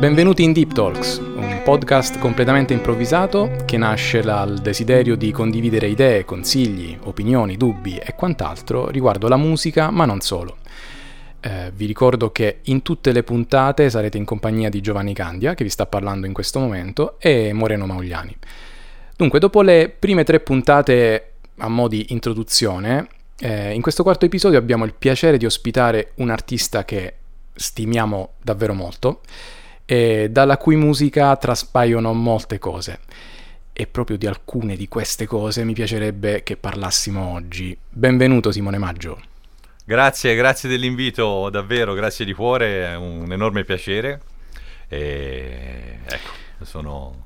Benvenuti in Deep Talks, un podcast completamente improvvisato che nasce dal desiderio di condividere idee, consigli, opinioni, dubbi e quant'altro riguardo la musica, ma non solo. Eh, vi ricordo che in tutte le puntate sarete in compagnia di Giovanni Candia, che vi sta parlando in questo momento, e Moreno Maugliani. Dunque, dopo le prime tre puntate a mo' di introduzione, eh, in questo quarto episodio abbiamo il piacere di ospitare un artista che stimiamo davvero molto e dalla cui musica traspaiono molte cose. E proprio di alcune di queste cose mi piacerebbe che parlassimo oggi. Benvenuto Simone Maggio. Grazie, grazie dell'invito, davvero, grazie di cuore, è un enorme piacere. E ecco, sono,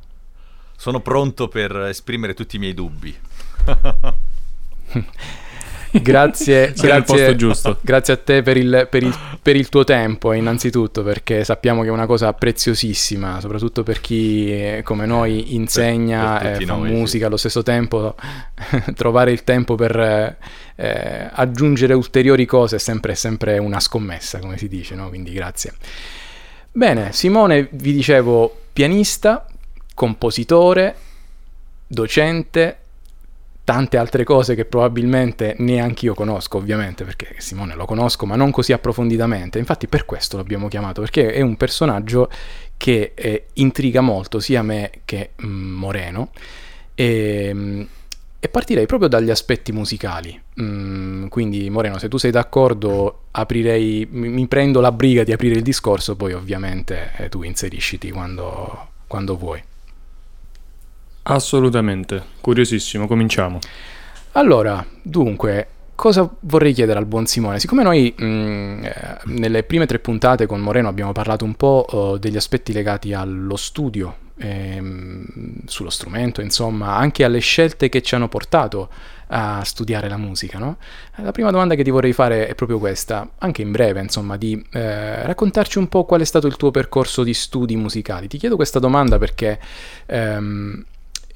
sono pronto per esprimere tutti i miei dubbi. grazie, grazie, grazie, a te per il, per, il, per il, tuo tempo, innanzitutto, perché sappiamo che è una cosa preziosissima, soprattutto per chi eh, come noi insegna e eh, fa noi, musica sì. allo stesso tempo. trovare il tempo per eh, aggiungere ulteriori cose è sempre, sempre, una scommessa, come si dice, no? quindi grazie. Bene, Simone, vi dicevo, pianista, compositore, docente, tante altre cose che probabilmente neanche io conosco, ovviamente, perché Simone lo conosco, ma non così approfonditamente. Infatti per questo l'abbiamo chiamato, perché è un personaggio che eh, intriga molto sia me che mm, Moreno. E, mm, e, partirei proprio dagli aspetti musicali. Mm, quindi, Moreno, se tu sei d'accordo, aprirei, mi prendo la briga di aprire il discorso, poi ovviamente eh, tu inserisciti quando, quando vuoi. Assolutamente, curiosissimo, cominciamo. Allora, dunque, cosa vorrei chiedere al buon Simone? Siccome noi mh, mm, eh, nelle prime tre puntate con Moreno abbiamo parlato un po' uh, degli aspetti legati allo studio, ehm, sullo strumento, insomma, anche alle scelte che ci hanno portato a studiare la musica, no? La prima domanda che ti vorrei fare è proprio questa, anche in breve, insomma, di eh, raccontarci un po' qual è stato il tuo percorso di studi musicali. Ti chiedo questa domanda perché... Ehm,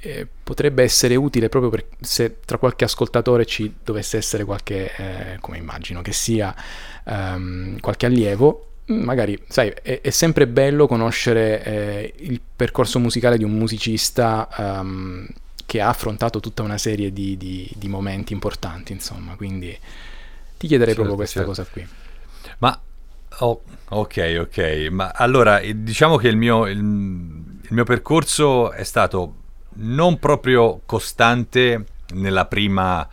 eh, potrebbe essere utile proprio per, se tra qualche ascoltatore ci dovesse essere qualche, eh, come immagino che sia, um, qualche allievo, magari, sai, è, è sempre bello conoscere eh, il percorso musicale di un musicista um, che ha affrontato tutta una serie di, di, di momenti importanti, insomma, quindi ti chiederei certo, proprio questa certo. cosa qui. Ma Oh, ok, ok, ma allora diciamo che il mio, il, il mio percorso è stato non proprio costante nella prima,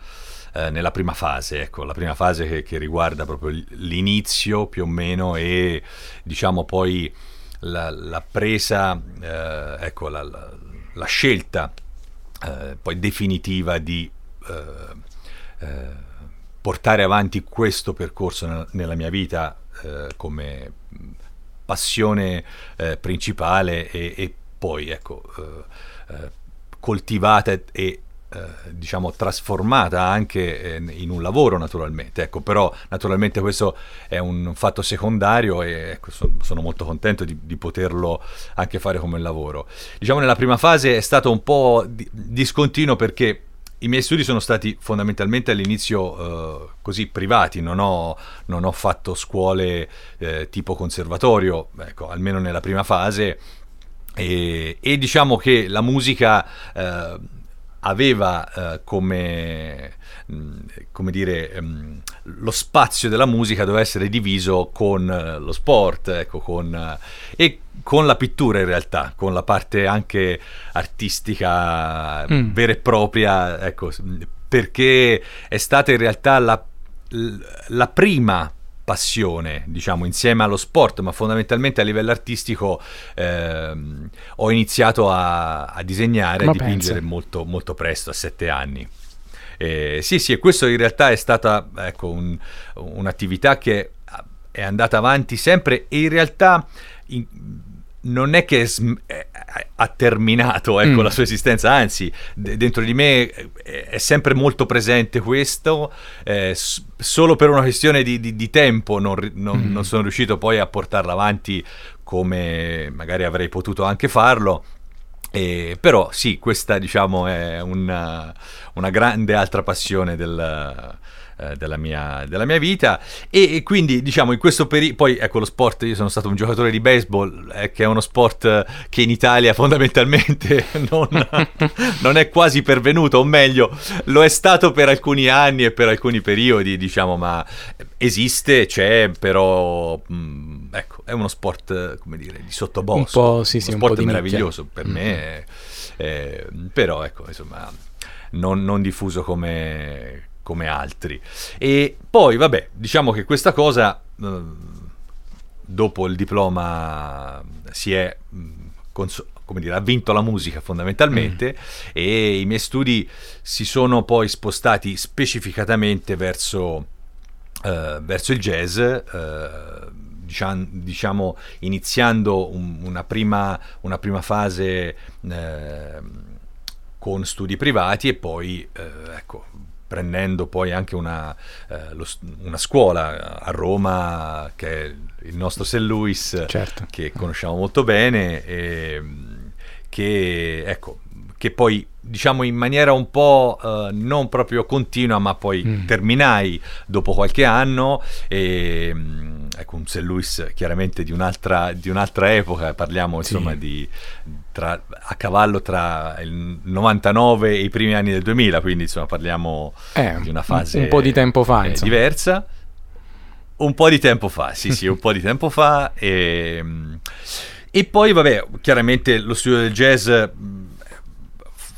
eh, nella prima fase, ecco, la prima fase che, che, riguarda proprio l'inizio più o meno e diciamo poi la, la presa, eh, ecco, la, la, la scelta eh, poi definitiva di eh, eh, portare avanti questo percorso nella, nella mia vita eh, come passione principale e, e, poi ecco coltivata e eh, diciamo trasformata anche eh, in un lavoro naturalmente. Ecco però naturalmente questo è un fatto secondario e ecco, sono, sono molto contento di, di, poterlo anche fare come lavoro. Diciamo nella prima fase è stato un po' di, discontinuo perché i miei studi sono stati fondamentalmente all'inizio eh, così privati, non ho, non ho fatto scuole eh, tipo conservatorio, ecco, almeno nella prima fase, e, e diciamo che la musica eh, aveva eh, come, mm, come dire, um, lo spazio della musica doveva essere diviso con uh, lo sport ecco, con, uh, e con la pittura in realtà, con la parte anche artistica mm. vera e propria, ecco, perché è stata in realtà la, la prima passione, diciamo, insieme allo sport, ma fondamentalmente a livello artistico ehm, ho iniziato a, a disegnare e a dipingere molto, molto, presto, a sette anni. Eh, sì, sì, e questo in realtà è stata ecco, un, un'attività che è andata avanti sempre e in realtà in, non è che sm- ha terminato ecco, mm. la sua esistenza, anzi, d- dentro di me è sempre molto presente questo, eh, s- solo per una questione di, di, di tempo non, non, mm. non, sono riuscito poi a portarla avanti come magari avrei potuto anche farlo. Eh, però sì, questa diciamo è una, una grande altra passione del, eh, della, mia, della, mia, vita e, e quindi diciamo in questo periodo, poi ecco lo sport, io sono stato un giocatore di baseball eh, che è uno sport che in Italia fondamentalmente non, non, è quasi pervenuto, o meglio lo è stato per alcuni anni e per alcuni periodi diciamo, ma esiste, c'è, però mh, mm, ecco, è uno sport come dire di sottobosco, un po', sì, sì, uno sport meraviglioso nicchia. per mm-hmm. me, eh, però ecco insomma non, non diffuso come come altri. E poi, vabbè, diciamo che questa cosa, eh, dopo il diploma, si è... Mm, cons- come dire, ha vinto la musica fondamentalmente mm. e i miei studi si sono poi spostati specificatamente verso, uh, verso il jazz, uh, diciamo, iniziando un, una, prima, una, prima, fase uh, con studi privati e poi ecco, prendendo poi anche una, eh, lo, una, scuola a Roma che è il nostro St. Louis certo. che conosciamo molto bene e che ecco che poi diciamo in maniera un po' uh, non proprio continua ma poi mm. terminai dopo qualche anno e ecco un St. Louis chiaramente di un'altra, di un'altra epoca parliamo insomma sì. di tra, a cavallo tra il 99 e i primi anni del 2000 quindi insomma parliamo eh, di una fase un po' di tempo fa eh, diversa. Un po' di tempo fa sì sì un po' di tempo fa e, e poi vabbè chiaramente lo studio del jazz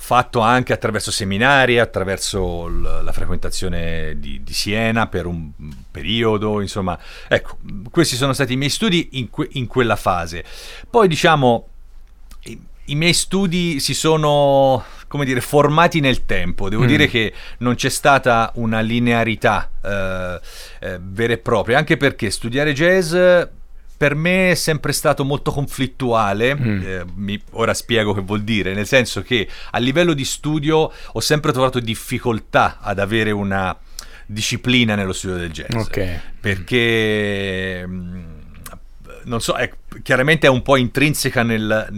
fatto anche attraverso seminari, attraverso l- la frequentazione di, di, Siena per un periodo, insomma, ecco, questi sono stati i miei studi in, que- in quella fase. Poi diciamo, i, miei studi si sono, come dire, formati nel tempo, devo mm. dire che non c'è stata una linearità eh, eh, vera e propria, anche perché studiare jazz per me è sempre stato molto conflittuale, mm. eh, mi, ora spiego che vuol dire, nel senso che a livello di studio ho sempre trovato difficoltà ad avere una disciplina nello studio del jazz, okay. perché... Mh, mm, non so, è, chiaramente è un po' intrinseca nel,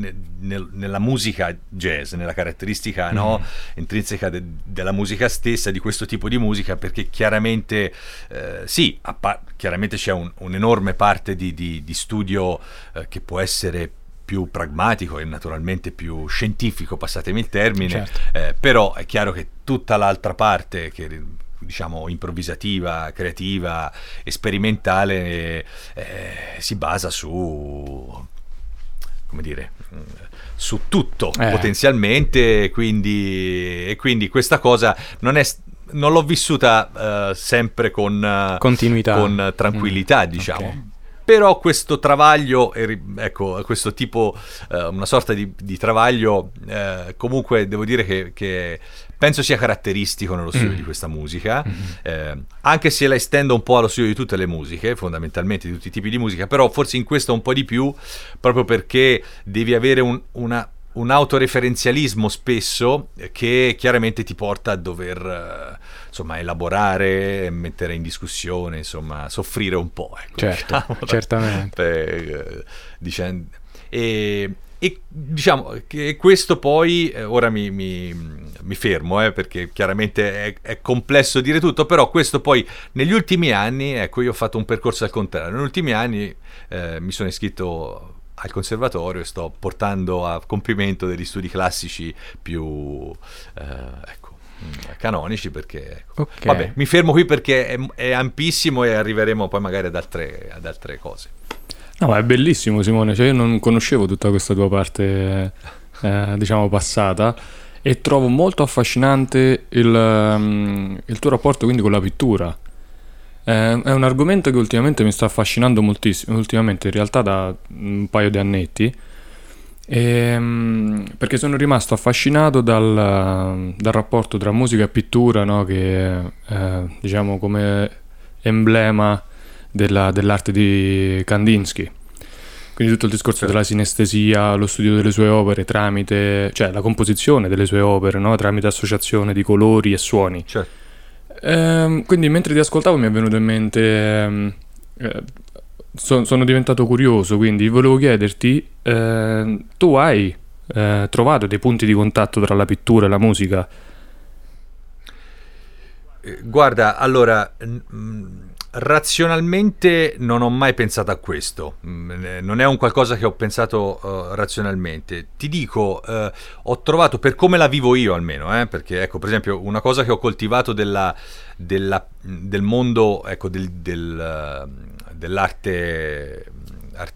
nel, nella musica jazz, nella caratteristica mm. no? intrinseca de, della musica stessa, di questo tipo di musica, perché chiaramente eh, sì, appa- chiaramente c'è un, un'enorme parte di, di, di studio eh, che può essere più pragmatico e naturalmente più scientifico, passatemi il termine, certo. eh, però è chiaro che tutta l'altra parte che diciamo improvvisativa, creativa e sperimentale eh, si basa su come dire su tutto eh. potenzialmente quindi, e quindi questa cosa non è non l'ho vissuta uh, sempre con continuità con tranquillità mm. diciamo okay però questo travaglio, ecco, questo tipo, eh, una sorta di, di travaglio, eh, comunque devo dire che, che, penso sia caratteristico nello studio mm. di questa musica, mm-hmm. eh, anche se la estendo un po' allo studio di tutte le musiche, fondamentalmente di tutti i tipi di musica, però forse in questo un po' di più, proprio perché devi avere un, una un autoreferenzialismo spesso che chiaramente ti porta a dover eh, insomma elaborare, mettere in discussione, insomma soffrire un po'. Ecco, certo, diciamo, certamente. Per, dicendo, e, e, diciamo che questo poi, eh, ora mi, mi, mi fermo eh, perché chiaramente è, è, complesso dire tutto, però questo poi negli ultimi anni, ecco io ho fatto un percorso al contrario, negli ultimi anni eh, mi sono iscritto al conservatorio e sto portando a compimento degli studi classici più eh, ecco, mm, canonici perché ecco. okay. vabbè mi fermo qui perché è, è, ampissimo e arriveremo poi magari ad altre, ad altre cose no ma è bellissimo Simone cioè io non conoscevo tutta questa tua parte eh, diciamo passata e trovo molto affascinante il, um, il tuo rapporto quindi con la pittura eh, è un argomento che ultimamente mi sta affascinando moltissimo, ultimamente in realtà da un paio di annetti, ehm, perché sono rimasto affascinato dal, dal, rapporto tra musica e pittura, no? che eh, diciamo come emblema della, dell'arte di Kandinsky. Quindi tutto il discorso della sinestesia, lo studio delle sue opere tramite, cioè la composizione delle sue opere, no? tramite associazione di colori e suoni. Certo. Ehm, quindi mentre ti ascoltavo mi è venuto in mente... Ehm, eh, so, sono diventato curioso, quindi volevo chiederti, eh, tu hai eh, trovato dei punti di contatto tra la pittura e la musica? Eh, guarda, allora, mh, razionalmente non ho mai pensato a questo, mh, eh, non è un qualcosa che ho pensato uh, razionalmente. Ti dico, uh, ho trovato, per come la vivo io almeno, eh, perché ecco, per esempio, una cosa che ho coltivato della, della, del mondo, ecco, del, del, dell'arte art,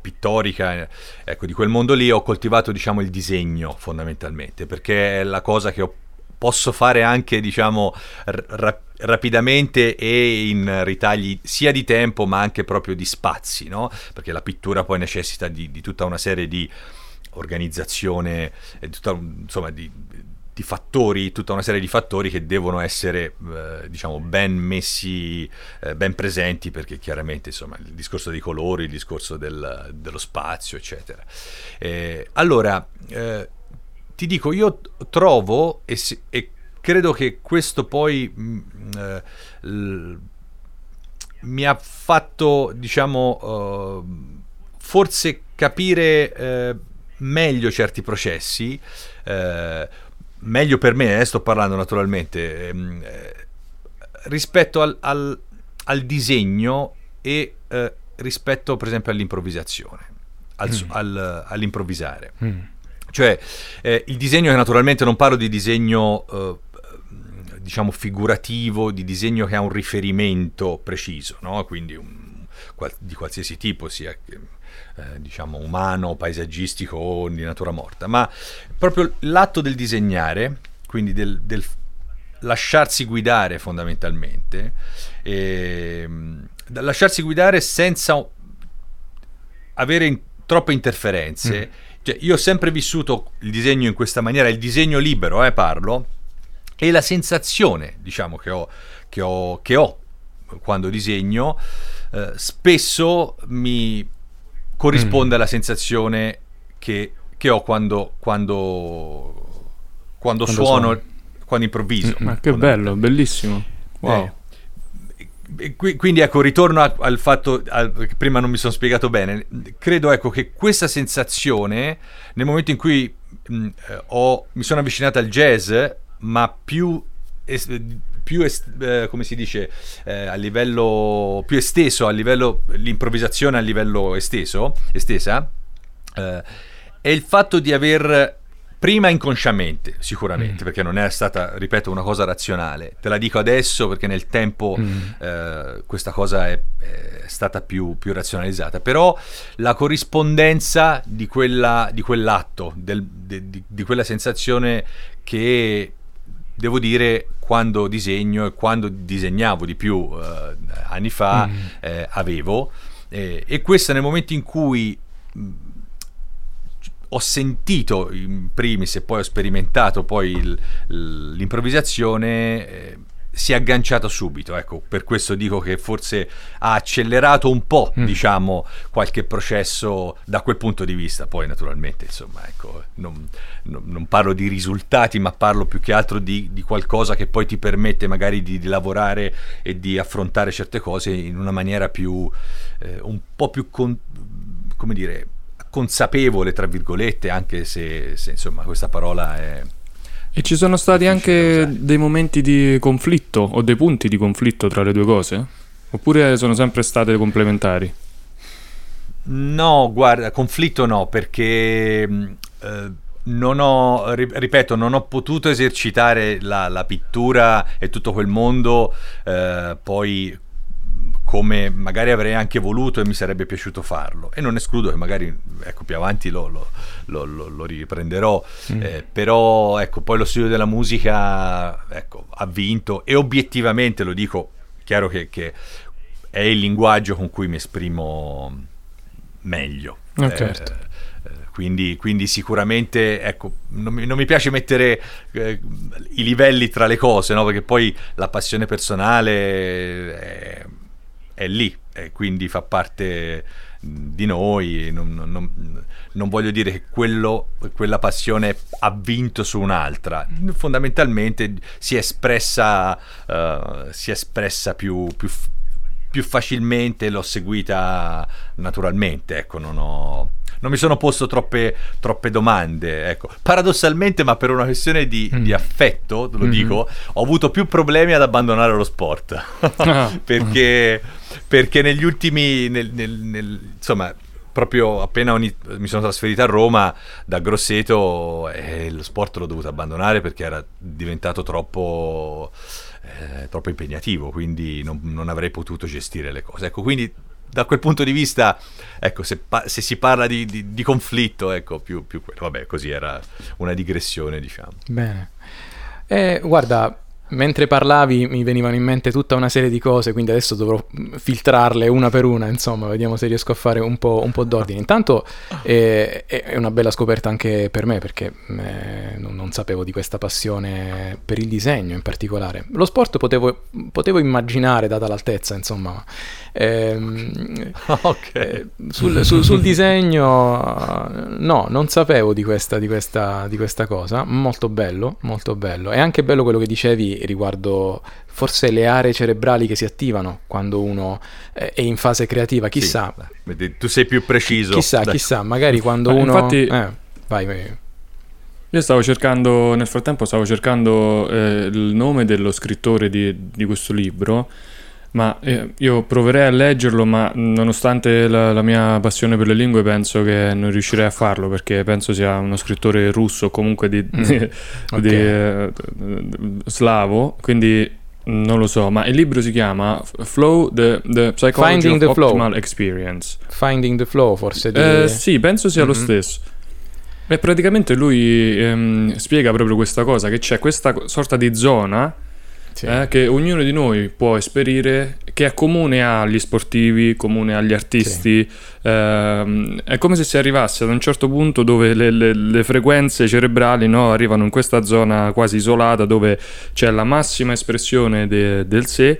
pittorica, ecco, di quel mondo lì ho coltivato, diciamo, il disegno fondamentalmente, perché è la cosa che ho posso fare anche, diciamo, ra- rapidamente e in ritagli sia di tempo ma anche proprio di spazi, no? Perché la pittura poi necessita di, di tutta una serie di organizzazione, tutta, insomma, di, di fattori, tutta una serie di fattori che devono essere eh, diciamo ben messi, eh, ben presenti perché chiaramente insomma il discorso dei colori, il discorso del, dello spazio eccetera. Eh, allora eh, ti dico, io trovo e, e credo che questo poi mh, mm, eh, l, mi ha fatto, diciamo, uh, forse capire uh, meglio certi processi, uh, meglio per me, eh, sto parlando naturalmente, ehm, rispetto al, al, al, disegno e rispetto per esempio all'improvvisazione, al, mm. al, all'improvvisare. Mm. Cioè, eh, il disegno che naturalmente non parlo di disegno, eh, diciamo, figurativo, di disegno che ha un riferimento preciso, no? quindi un, qual, di qualsiasi tipo, sia eh, diciamo umano, paesaggistico o di natura morta, ma proprio l'atto del disegnare, quindi del, del lasciarsi guidare fondamentalmente, eh, lasciarsi guidare senza avere in, troppe interferenze. Mm cioè, io ho sempre vissuto il disegno in questa maniera, il disegno libero, eh, parlo, e la sensazione, diciamo, che ho, che ho, che ho quando disegno, eh, spesso mi corrisponde mm. alla sensazione che, che ho quando, quando, quando, quando suono, suono, quando improvviso. Ma che bello, bellissimo. Wow. Eh, quindi ecco, ritorno al fatto al, che prima non mi sono spiegato bene. Credo ecco, che questa sensazione, nel momento in cui mh, eh, ho, mi sono avvicinato al jazz, ma più, es, più es, eh, come si dice, eh, a livello più esteso, a livello l'improvvisazione a livello esteso, estesa, eh, è il fatto di aver Prima inconsciamente, sicuramente, mm. perché non è stata, ripeto, una cosa razionale. Te la dico adesso perché nel tempo mm. eh, questa cosa è, è stata più, più, razionalizzata. Però la corrispondenza di, quella, di quell'atto, del, de, di, di quella sensazione che devo dire quando disegno e quando disegnavo di più eh, anni fa mm. eh, avevo eh, e questo nel momento in cui ho sentito in primis e poi ho sperimentato poi il, l'improvvisazione eh, si è agganciato subito, ecco, per questo dico che forse ha accelerato un po', mm. diciamo, qualche processo da quel punto di vista. Poi naturalmente, insomma, ecco, non, non, non parlo di risultati, ma parlo più che altro di, di qualcosa che poi ti permette magari di, di, lavorare e di affrontare certe cose in una maniera più, eh, un po' più, con, come dire, consapevole, tra virgolette, anche se, se insomma questa parola è... E ci sono stati anche dei momenti di conflitto o dei punti di conflitto tra le due cose? Oppure sono sempre state complementari? No, guarda, conflitto no, perché mm, eh, non ho, ripeto, non ho potuto esercitare la, la pittura e tutto quel mondo eh, poi come magari avrei anche voluto e mi sarebbe piaciuto farlo e non escludo che magari ecco, più avanti lo, lo, lo, lo riprenderò mm. eh, però ecco poi lo studio della musica ecco, ha vinto e obiettivamente lo dico chiaro che, che, è il linguaggio con cui mi esprimo meglio oh, certo. eh, quindi, quindi, sicuramente ecco, non, mi, non mi piace mettere eh, i livelli tra le cose, no? perché poi la passione personale è, è lì e quindi fa parte di noi. Non, non, non voglio dire che quello, quella passione ha vinto su un'altra, fondamentalmente si è espressa, uh, si è espressa più, più, più, facilmente, l'ho seguita naturalmente. Ecco, non ho, non mi sono posto troppe, troppe domande. Ecco. Paradossalmente, ma per una questione di, mm. di affetto, lo mm-hmm. dico, ho avuto più problemi ad abbandonare lo sport. Ah. perché, perché negli ultimi, nel, nel, nel, insomma, proprio appena ogni, mi sono trasferito a Roma da Grosseto eh, lo sport l'ho dovuto abbandonare perché era diventato troppo eh, troppo impegnativo, quindi non, non, avrei potuto gestire le cose. Ecco, quindi da quel punto di vista, ecco, se, pa- se si parla di, di, di, conflitto, ecco, più, più quello. Vabbè, così era una digressione, diciamo. Bene. Eh, guarda, mentre parlavi mi venivano in mente tutta una serie di cose, quindi adesso dovrò filtrarle una per una, insomma, vediamo se riesco a fare un po', un po d'ordine. Intanto eh, è una bella scoperta anche per me, perché eh, non, sapevo di questa passione per il disegno in particolare. Lo sport potevo, potevo immaginare, data l'altezza, insomma, ehm, okay. eh, sul, sul, sul, disegno no, non sapevo di questa, di, questa, di questa cosa, molto bello, molto bello. È anche bello quello che dicevi riguardo forse le aree cerebrali che si attivano quando uno eh, è in fase creativa, chissà. Sì, tu sei più preciso. Chissà, Dai. chissà, magari quando Ma uno... Infatti... Eh, vai, vai. Io stavo cercando, nel frattempo stavo cercando eh, il nome dello scrittore di, di questo libro ma eh, io proverei a leggerlo, ma nonostante la, la, mia passione per le lingue penso che non riuscirei a farlo perché penso sia uno scrittore russo o comunque di, mm. di, okay. di eh, slavo, quindi non lo so, ma il libro si chiama Flow, The, the Psychology Finding of the Optimal flow. Experience. Finding the Flow, forse. Di... Eh, sì, penso sia mm-hmm. lo stesso. E praticamente lui ehm, spiega proprio questa cosa, che c'è questa sorta di zona sì. eh, che ognuno di noi può esperire, che è comune agli sportivi, comune agli artisti. Sì. Eh, è come se si arrivasse ad un certo punto dove le, le, le frequenze cerebrali no, arrivano in questa zona quasi isolata dove c'è la massima espressione de, del sé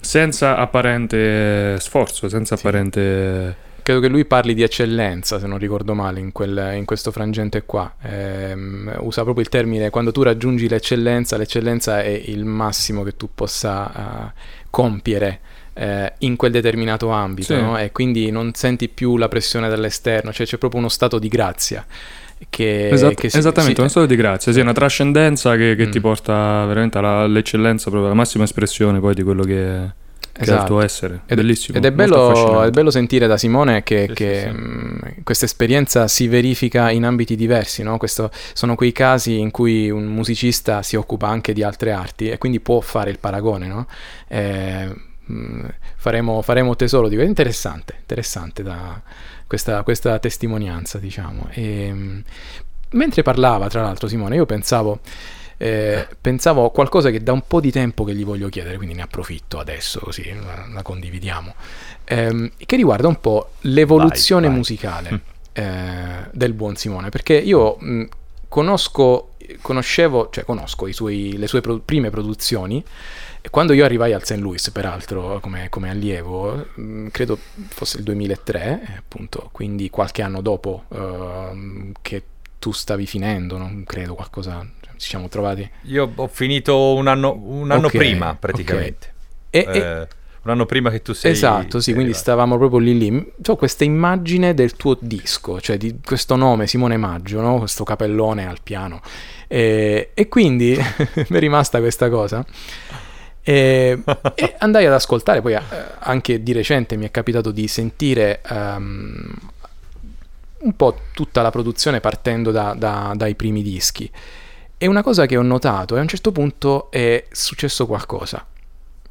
senza apparente sforzo, senza sì. apparente credo che lui parli di eccellenza, se non ricordo male, in, quel, in questo frangente qua. Eh, usa proprio il termine, quando tu raggiungi l'eccellenza, l'eccellenza è il massimo che tu possa uh, compiere. Eh, in quel determinato ambito sì. no? e quindi non senti più la pressione dall'esterno, cioè c'è proprio uno stato di grazia. Che, Esat- che si, esattamente, si, uno stato di grazia, sì, una trascendenza che, che mm. ti porta veramente all'eccellenza, proprio alla massima espressione poi di quello che esatto. il tuo essere. Ed, Bellissimo. Ed è bello, è bello, sentire da Simone che, sì, che sì, sì. questa esperienza si verifica in ambiti diversi. No? Questo, sono quei casi in cui un musicista si occupa anche di altre arti e quindi può fare il paragone. No? Eh, faremo, faremo, tesoro di questo. Interessante, interessante da questa, questa testimonianza, diciamo. E, mentre parlava, tra l'altro, Simone, io pensavo eh, pensavo a qualcosa che da un po' di tempo che gli voglio chiedere, quindi ne approfitto adesso così la, la condividiamo, ehm, che riguarda un po' l'evoluzione vai, vai. musicale mm. eh, del buon Simone, perché io mh, conosco, conoscevo, cioè conosco suoi, le sue pro- prime produzioni, quando io arrivai al St. Louis, peraltro, come, come allievo, mh, credo fosse il 2003, eh, appunto, quindi qualche anno dopo uh, che tu stavi finendo, non credo qualcosa, ci siamo trovati? Io ho finito un anno, un anno okay, prima praticamente. Okay. E, eh, e... Un anno prima che tu sei... Esatto, sì, quindi stavamo proprio lì lì. Ho questa immagine del tuo disco, cioè di questo nome, Simone Maggio, no? questo capellone al piano. E, e quindi mi è rimasta questa cosa. E, e, andai ad ascoltare, poi eh, anche di recente mi è capitato di sentire um, un po' tutta la produzione partendo da, da, dai primi dischi. E una cosa che ho notato è a un certo punto è successo qualcosa.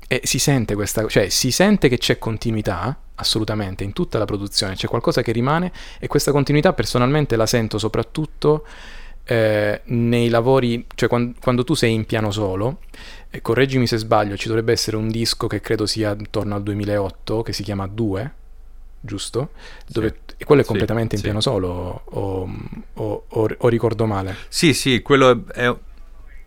E si sente questa, cioè si sente che c'è continuità, assolutamente, in tutta la produzione, c'è qualcosa che rimane e questa continuità personalmente la sento soprattutto eh, nei lavori, cioè quando, quando, tu sei in piano solo, correggimi se sbaglio, ci dovrebbe essere un disco che credo sia intorno al 2008 che si chiama 2, giusto? Dove, sì. quello è completamente sì, in piano solo o, o, o, o, ricordo male? Sì, sì, quello è... è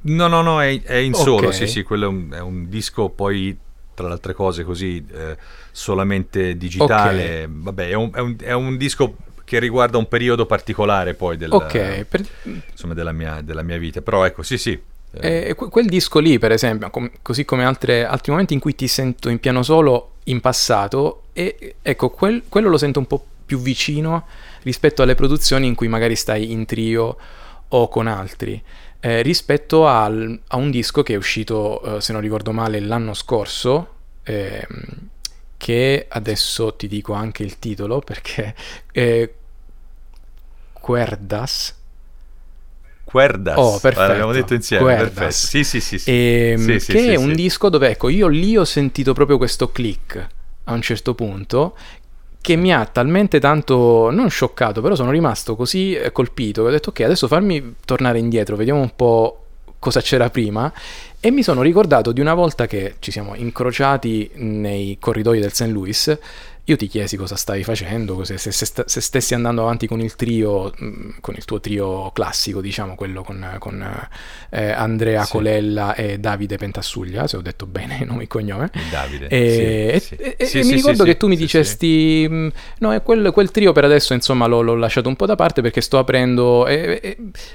no, no, no, è, è in okay. solo, sì, sì, quello è un, è un, disco poi, tra le altre cose, così, eh, solamente digitale. Okay. Vabbè, è un, un, è un disco che riguarda un periodo particolare poi del, okay, per... insomma, della, mia, della, mia, vita. Però ecco, sì, sì, eh, quel disco lì, per esempio, com- così come altre, altri momenti in cui ti sento in piano solo in passato, e ecco, quel, quello lo sento un po' più vicino rispetto alle produzioni in cui magari stai in trio o con altri. Eh, rispetto al, a un disco che è uscito, eh, se non ricordo male, l'anno scorso, ehm, che adesso ti dico anche il titolo perché Cuerdas. Cuerdas, oh, perfetto. l'abbiamo detto insieme, Cuerdas. perfetto. Sì, sì, sì. sì. E, sì, che sì, è un disco dove, ecco, io lì ho sentito proprio questo click a un certo punto che mi ha talmente tanto, non scioccato, però sono rimasto così eh, colpito che ho detto ok, adesso farmi tornare indietro, vediamo un po' cosa c'era prima e mi sono ricordato di una volta che ci siamo incrociati nei corridoi del St. Louis io ti chiesi cosa stavi facendo, se, se, se, stessi andando avanti con il trio, con il tuo trio classico, diciamo, quello con, con eh, Andrea sì. Colella e Davide Pentassuglia, se ho detto bene nome e cognome. Davide. E, sì, e, sì. e mi ricordo che tu mi dicesti, no, quel, quel, trio per adesso, insomma, l'ho, l'ho, lasciato un po' da parte perché sto aprendo,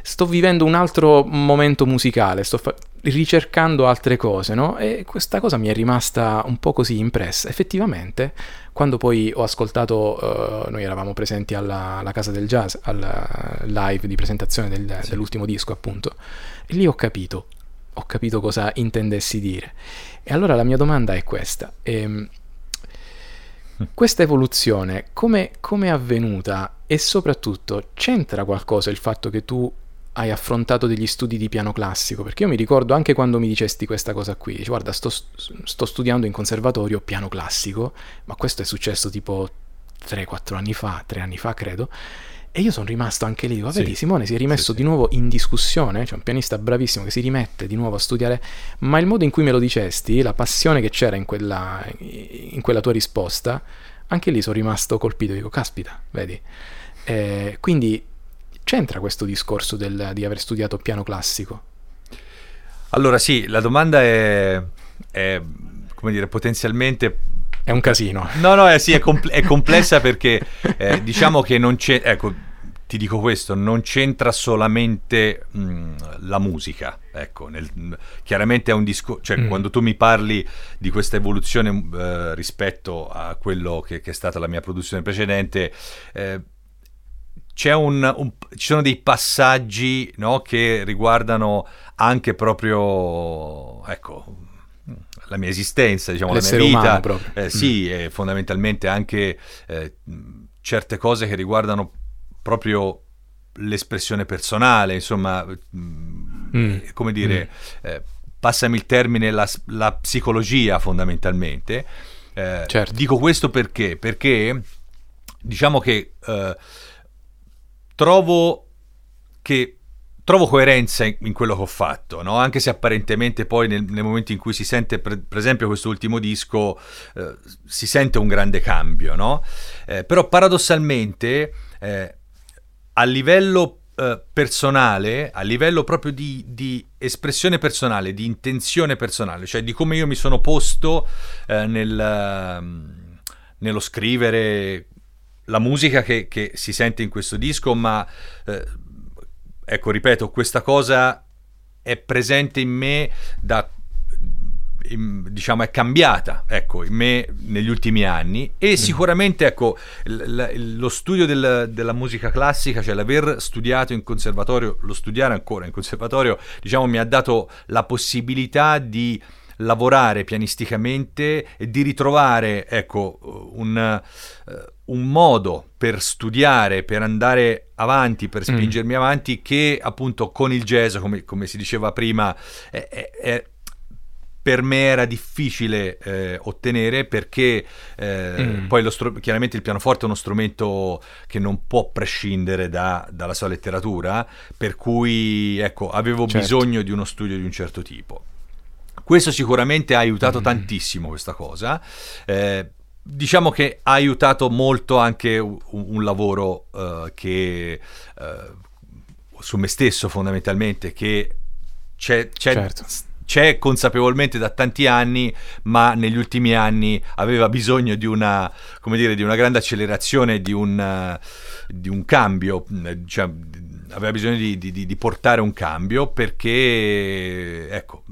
sto vivendo un altro momento musicale, sto fa- ricercando altre cose, no? E questa cosa mi è rimasta un po' così impressa. Effettivamente, quando poi ho ascoltato, uh, noi eravamo presenti alla, alla, Casa del Jazz, al live di presentazione del, sì. dell'ultimo disco, appunto, e lì ho capito, ho capito cosa intendessi dire. E allora la mia domanda è questa. Ehm, questa evoluzione come, come è avvenuta e soprattutto c'entra qualcosa il fatto che tu hai affrontato degli studi di piano classico? Perché io mi ricordo anche quando mi dicesti questa cosa qui, dici, guarda, sto, sto, studiando in conservatorio piano classico, ma questo è successo tipo 3-4 anni fa, 3 anni fa credo, e io sono rimasto anche lì, dico, vedi, sì. Simone si è rimesso sì, di nuovo in discussione, c'è un pianista bravissimo che si rimette di nuovo a studiare, ma il modo in cui me lo dicesti, la passione che c'era in quella, in quella tua risposta, anche lì sono rimasto colpito, dico, caspita, vedi. Eh, quindi c'entra questo discorso del, di aver studiato piano classico? Allora sì, la domanda è, è come dire, potenzialmente... È un casino. No, no, è, sì, è, compl- è complessa perché eh, diciamo che non c'è... Ecco, ti dico questo, non c'entra solamente mh, la musica, ecco, nel, chiaramente è un discorso, cioè mm. quando tu mi parli di questa evoluzione eh, rispetto a quello che, che, è stata la mia produzione precedente, eh, un, un, ci sono dei passaggi no, che riguardano anche proprio, ecco, la mia esistenza, diciamo, la mia vita. Eh, sì, mm. e fondamentalmente anche eh, certe cose che riguardano proprio l'espressione personale, insomma, mm. come dire, mm. eh, passami il termine, la, la psicologia fondamentalmente. Eh, certo. Dico questo perché? Perché diciamo che eh, trovo che trovo coerenza in, quello che ho fatto, no? anche se apparentemente poi nel, nel, momento in cui si sente, per, per esempio, questo ultimo disco, eh, si sente un grande cambio, no? eh, però paradossalmente eh, a livello eh, personale, a livello proprio di, di, espressione personale, di intenzione personale, cioè di come io mi sono posto eh, nel, ehm, nello scrivere la musica che, che, si sente in questo disco, ma eh, ecco, ripeto, questa cosa è presente in me da in, diciamo è cambiata ecco in me negli ultimi anni e mm. sicuramente ecco l- l- lo studio del, della musica classica cioè l'aver studiato in conservatorio lo studiare ancora in conservatorio diciamo mi ha dato la possibilità di lavorare pianisticamente e di ritrovare ecco un uh, un modo per studiare, per andare avanti, per mm. spingermi mm. avanti, che appunto con il jazz, come, come si diceva prima, è, è, è, per me era difficile eh, ottenere perché eh, mm. poi str- chiaramente il pianoforte è uno strumento che non può prescindere da, dalla sua letteratura, per cui ecco, avevo certo. bisogno di uno studio di un certo tipo. Questo sicuramente ha aiutato mm. tantissimo questa cosa. Eh, diciamo che ha aiutato molto anche un, un lavoro uh, che uh, su me stesso fondamentalmente che c'è, c'è, certo. c'è, consapevolmente da tanti anni ma negli ultimi anni aveva bisogno di una come dire di una grande accelerazione di un, uh, di un cambio cioè, aveva bisogno di, di, di, portare un cambio perché ecco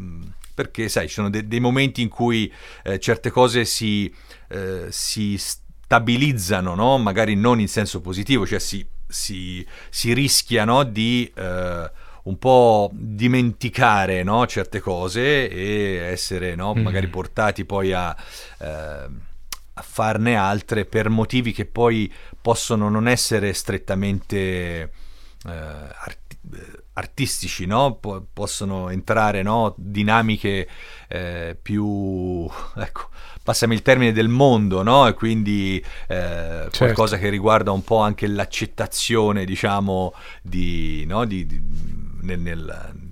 perché sai ci sono de- dei momenti in cui eh, certe cose si eh, si stabilizzano, no? magari non in senso positivo, cioè si, si, si rischia no? di eh, un po' dimenticare no? certe cose e essere no? mm. magari portati poi a, eh, a, farne altre per motivi che poi possono non essere strettamente eh, arti- artistici, no? Po- possono entrare no? dinamiche eh, più, ecco, passami il termine, del mondo, no? E quindi eh, certo. qualcosa che riguarda un po' anche l'accettazione, diciamo, di, no? di, di nel, nel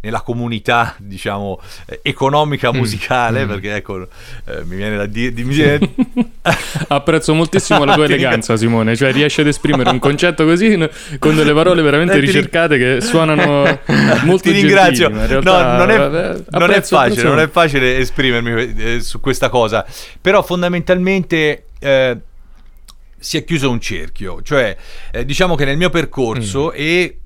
nella comunità, diciamo, eh, economica mm. musicale, mm. perché ecco, eh, mi viene da dire... Viene... Apprezzo moltissimo la tua eleganza, Simone, cioè riesci ad esprimere un concetto così con delle parole veramente eh, ricercate che suonano molto Ti ringrazio. Gentili, no, non è, eh, non è facile, non è facile esprimermi eh, su questa cosa, però fondamentalmente... Si è chiuso un cerchio, cioè eh, diciamo che nel mio percorso mm. e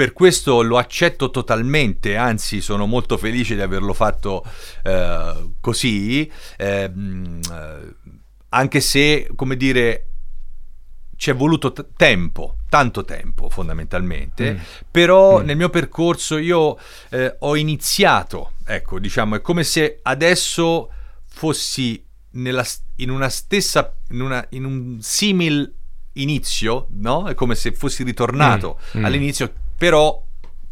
per questo lo accetto totalmente, anzi sono molto felice di averlo fatto eh, così, ehm, eh, anche se, come dire, ci è voluto t- tempo, tanto tempo fondamentalmente, mm. però mm. nel mio percorso io eh, ho iniziato, ecco, diciamo, è come se adesso fossi nella, in una stessa, in, una, in un simil inizio, no? È come se fossi ritornato mm. mm. all'inizio però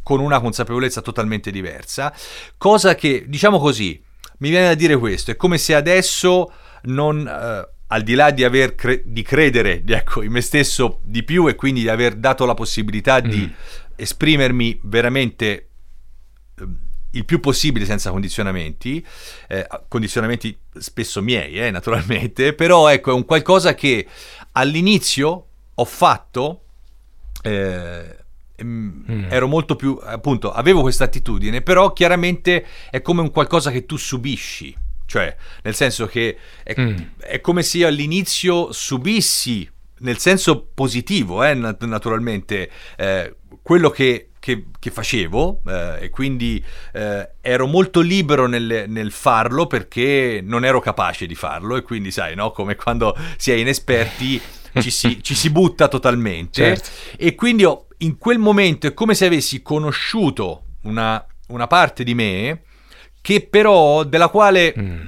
con una consapevolezza totalmente diversa, cosa che, diciamo così, mi viene da dire questo, è come se adesso non... Eh, al di là di aver cre- di credere ecco, in me stesso di più e quindi di aver dato la possibilità mm. di esprimermi veramente eh, il più possibile senza condizionamenti, eh, condizionamenti spesso miei, eh, naturalmente, però ecco, è un qualcosa che all'inizio ho fatto eh, mm. ero molto più appunto avevo questa attitudine però chiaramente è come un qualcosa che tu subisci cioè nel senso che è, mm. è come se io all'inizio subissi nel senso positivo eh, naturalmente eh, quello che, che, che facevo eh, e quindi eh, ero molto libero nel, nel, farlo perché non ero capace di farlo e quindi sai no come quando si è inesperti ci si, ci si butta totalmente certo. e quindi ho in quel momento è come se avessi conosciuto una, una parte di me che però della quale mm.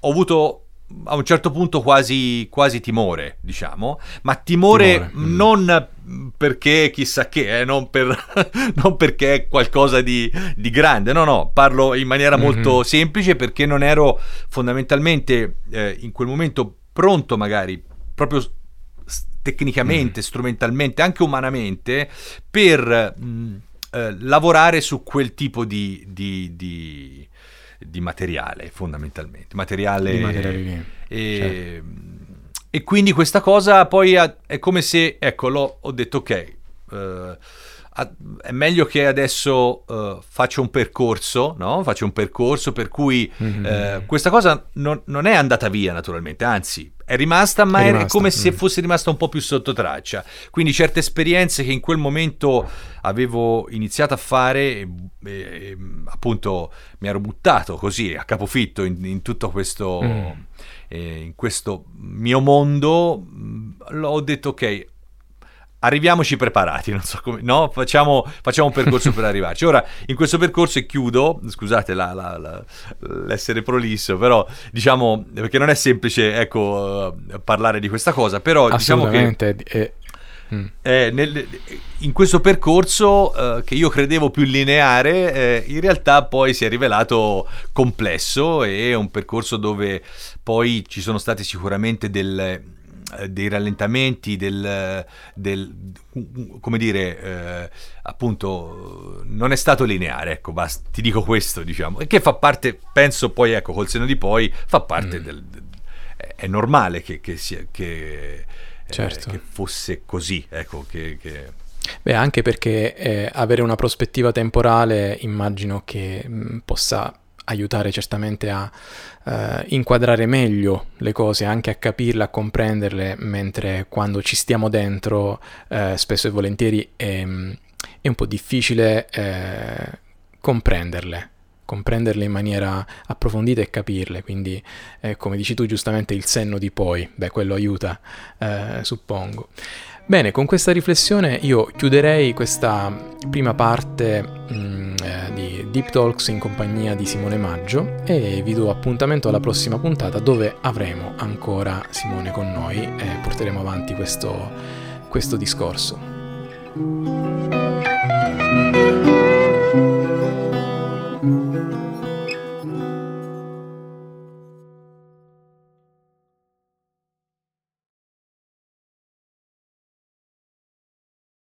ho avuto a un certo punto quasi, quasi timore, diciamo, ma timore, timore. Mm. non perché chissà che, eh, non, per, non, perché è qualcosa di, di, grande, no, no, parlo in maniera mm-hmm. molto semplice perché non ero fondamentalmente eh, in quel momento pronto magari proprio tecnicamente, mm. strumentalmente, anche umanamente, per mh, mm, eh, lavorare su quel tipo di, di, di, di materiale, fondamentalmente. Materiale... Di materiale e, certo. e, quindi questa cosa poi ha, è come se, ecco, l'ho, ho detto ok. Uh, è meglio che adesso uh, faccia un percorso, no? Faccia un percorso per cui mm-hmm. uh, questa cosa non, non, è andata via naturalmente, anzi è rimasta, ma è, rimasta. è come se mm. fosse rimasta un po' più sotto traccia. Quindi certe esperienze che in quel momento avevo iniziato a fare, e, e, appunto mi ero buttato così a capofitto in, in tutto questo, mm. eh, in questo mio mondo, ho detto ok, arriviamo,ci preparati, non so come, no? Facciamo, facciamo un percorso per arrivarci. Ora, in questo percorso, e chiudo, scusate la, la, la, l'essere prolisso, però diciamo, perché non è semplice, ecco, parlare di questa cosa, però diciamo che... Eh, mm. eh, nel, in questo percorso eh, che io credevo più lineare, eh, in realtà poi si è rivelato complesso e è un percorso dove poi ci sono state sicuramente delle eh, dei rallentamenti, del, del come dire, eh, appunto, non è stato lineare, ecco, basta, ti dico questo, diciamo, e che fa parte, penso poi, ecco, col seno di poi, fa parte mm. del, è normale che, che, sia, che, eh, certo. eh, che fosse così, ecco, che... che... Beh, anche perché eh, avere una prospettiva temporale immagino che mh, mm, possa aiutare certamente a eh, inquadrare meglio le cose, anche a capirle, a comprenderle, mentre quando ci stiamo dentro eh, spesso e volentieri è, è, un po' difficile eh, comprenderle. comprenderle in maniera approfondita e capirle, quindi eh, come dici tu giustamente il senno di poi, beh quello aiuta, eh, suppongo. Bene, con questa riflessione io chiuderei questa prima parte mh, mm, eh, di Deep Talks in compagnia di Simone Maggio e vi do appuntamento alla prossima puntata dove avremo ancora Simone con noi e porteremo avanti questo, questo discorso.